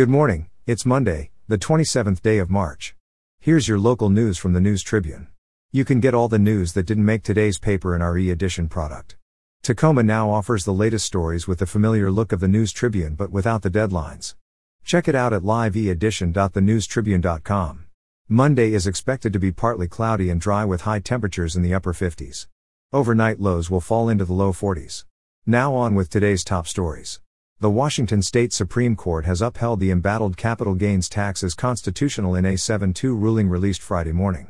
Good morning, it's Monday, the 27th day of March. Here's your local news from the News Tribune. You can get all the news that didn't make today's paper in our e edition product. Tacoma now offers the latest stories with the familiar look of the News Tribune but without the deadlines. Check it out at liveedition.thenewstribune.com. Monday is expected to be partly cloudy and dry with high temperatures in the upper 50s. Overnight lows will fall into the low 40s. Now on with today's top stories. The Washington State Supreme Court has upheld the embattled capital gains tax as constitutional in a 7 2 ruling released Friday morning.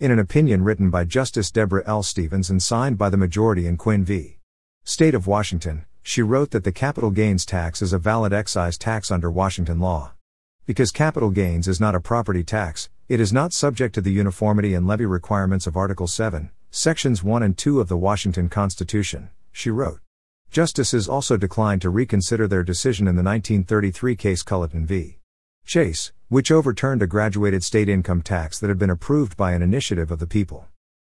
In an opinion written by Justice Debra L. Stephens and signed by the majority in Quinn v. State of Washington, she wrote that the capital gains tax is a valid excise tax under Washington law. Because capital gains is not a property tax, it is not subject to the uniformity and levy requirements of Article 7, Sections 1 and 2 of the Washington Constitution, she wrote. Justices also declined to reconsider their decision in the 1933 case Culliton v. Chase, which overturned a graduated state income tax that had been approved by an initiative of the people.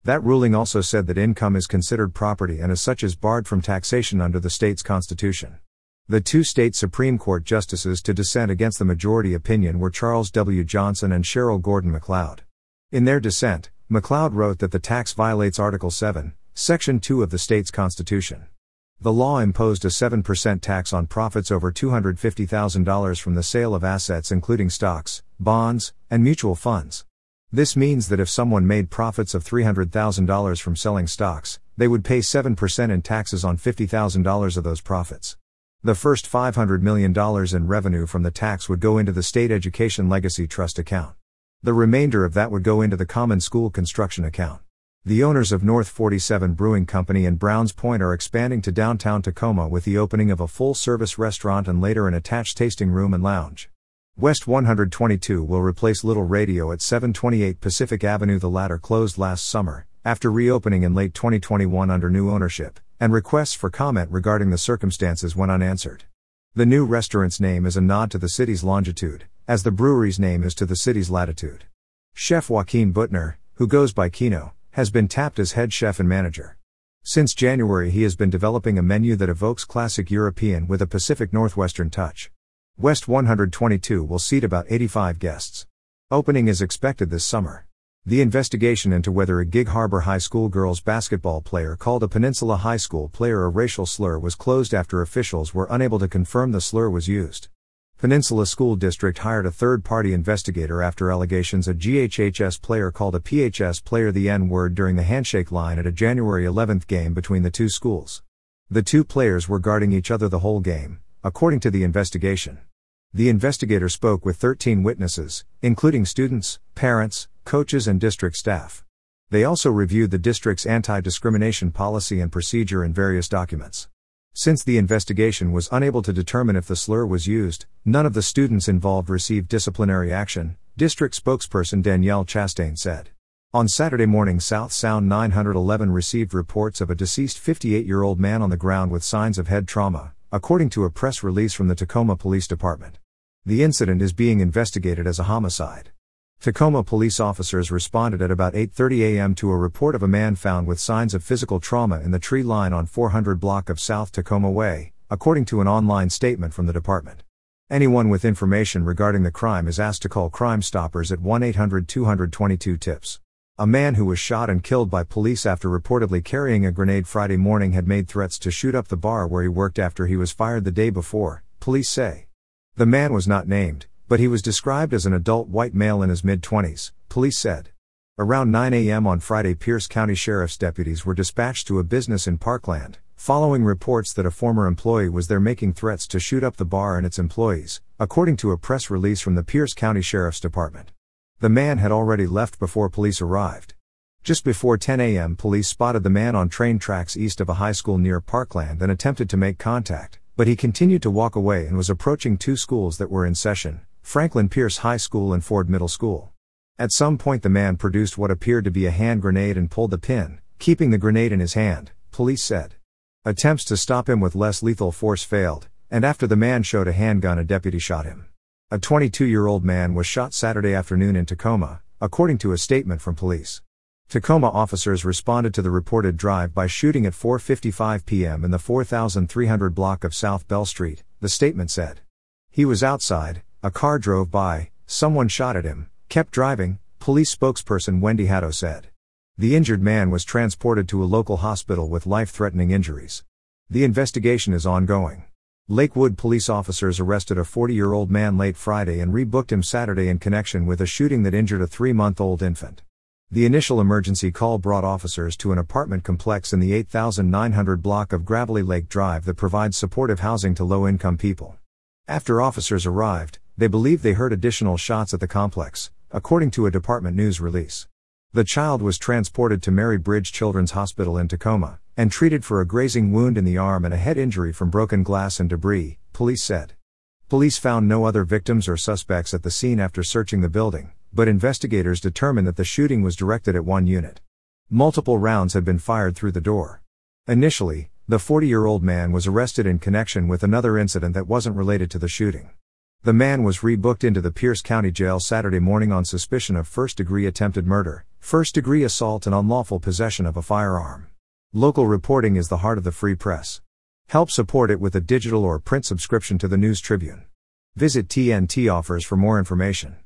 That ruling also said that income is considered property and as such is barred from taxation under the state's constitution. The two state Supreme Court justices to dissent against the majority opinion were Charles W. Johnson and Sheryl Gordon McCloud. In their dissent, McCloud wrote that the tax violates Article 7, Section 2 of the state's constitution. The law imposed a 7% tax on profits over $250,000 from the sale of assets including stocks, bonds, and mutual funds. This means that if someone made profits of $300,000 from selling stocks, they would pay 7% in taxes on $50,000 of those profits. The first $500 million in revenue from the tax would go into the State Education Legacy Trust account. The remainder of that would go into the Common School Construction account. The owners of North 47 Brewing Company and Browns Point are expanding to downtown Tacoma with the opening of a full service restaurant and later an attached tasting room and lounge. West 122 will replace Little Radio at 728 Pacific Avenue. The latter closed last summer, after reopening in late 2021 under new ownership, and requests for comment regarding the circumstances went unanswered. The new restaurant's name is a nod to the city's longitude, as the brewery's name is to the city's latitude. Chef Joaquin Butner, who goes by Kino, has been tapped as head chef and manager. Since January, he has been developing a menu that evokes classic European with a Pacific Northwestern touch. West 122 will seat about 85 guests. Opening is expected this summer. The investigation into whether a Gig Harbor High School girls basketball player called a Peninsula High School player a racial slur was closed after officials were unable to confirm the slur was used. Peninsula School District hired a third party investigator after allegations a GHHS player called a PHS player the N word during the handshake line at a January 11th game between the two schools. The two players were guarding each other the whole game, according to the investigation. The investigator spoke with 13 witnesses, including students, parents, coaches, and district staff. They also reviewed the district's anti discrimination policy and procedure in various documents. Since the investigation was unable to determine if the slur was used, none of the students involved received disciplinary action, district spokesperson Danielle Chastain said. On Saturday morning, South Sound 911 received reports of a deceased 58 year old man on the ground with signs of head trauma, according to a press release from the Tacoma Police Department. The incident is being investigated as a homicide. Tacoma police officers responded at about 8:30 a.m. to a report of a man found with signs of physical trauma in the tree line on 400 block of South Tacoma Way, according to an online statement from the department. Anyone with information regarding the crime is asked to call Crime Stoppers at 1-800-222-TIPS. A man who was shot and killed by police after reportedly carrying a grenade Friday morning had made threats to shoot up the bar where he worked after he was fired the day before, police say. The man was not named, but he was described as an adult white male in his mid 20s, police said. Around 9 a.m. on Friday, Pierce County Sheriff's deputies were dispatched to a business in Parkland, following reports that a former employee was there making threats to shoot up the bar and its employees, according to a press release from the Pierce County Sheriff's Department. The man had already left before police arrived. Just before 10 a.m., police spotted the man on train tracks east of a high school near Parkland and attempted to make contact, but he continued to walk away and was approaching two schools that were in session, Franklin Pierce High School and Ford Middle School. At some point, the man produced what appeared to be a hand grenade and pulled the pin, keeping the grenade in his hand, police said. Attempts to stop him with less lethal force failed, and after the man showed a handgun, a deputy shot him. A 22 year old man was shot Saturday afternoon in Tacoma, according to a statement from police. Tacoma officers responded to the reported drive by shooting at 4:55 p.m. in the 4300 block of South Bell Street, the statement said. He was outside, A car drove by, someone shot at him, kept driving, police spokesperson Wendy Haddow said. The injured man was transported to a local hospital with life threatening injuries. The investigation is ongoing. Lakewood police officers arrested a 40 year old man late Friday and rebooked him Saturday in connection with a shooting that injured a three month old infant. The initial emergency call brought officers to an apartment complex in the 8900 block of Gravelly Lake Drive that provides supportive housing to low income people. After officers arrived, they believe they heard additional shots at the complex, according to a department news release. The child was transported to Mary Bridge Children's Hospital in Tacoma and treated for a grazing wound in the arm and a head injury from broken glass and debris, police said. Police found no other victims or suspects at the scene after searching the building, but investigators determined that the shooting was directed at one unit. Multiple rounds had been fired through the door. Initially, the 40 year old man was arrested in connection with another incident that wasn't related to the shooting. The man was rebooked into the Pierce County Jail Saturday morning on suspicion of first degree attempted murder, first degree assault, and unlawful possession of a firearm. Local reporting is the heart of the free press. Help support it with a digital or print subscription to the News Tribune. Visit TNT offers for more information.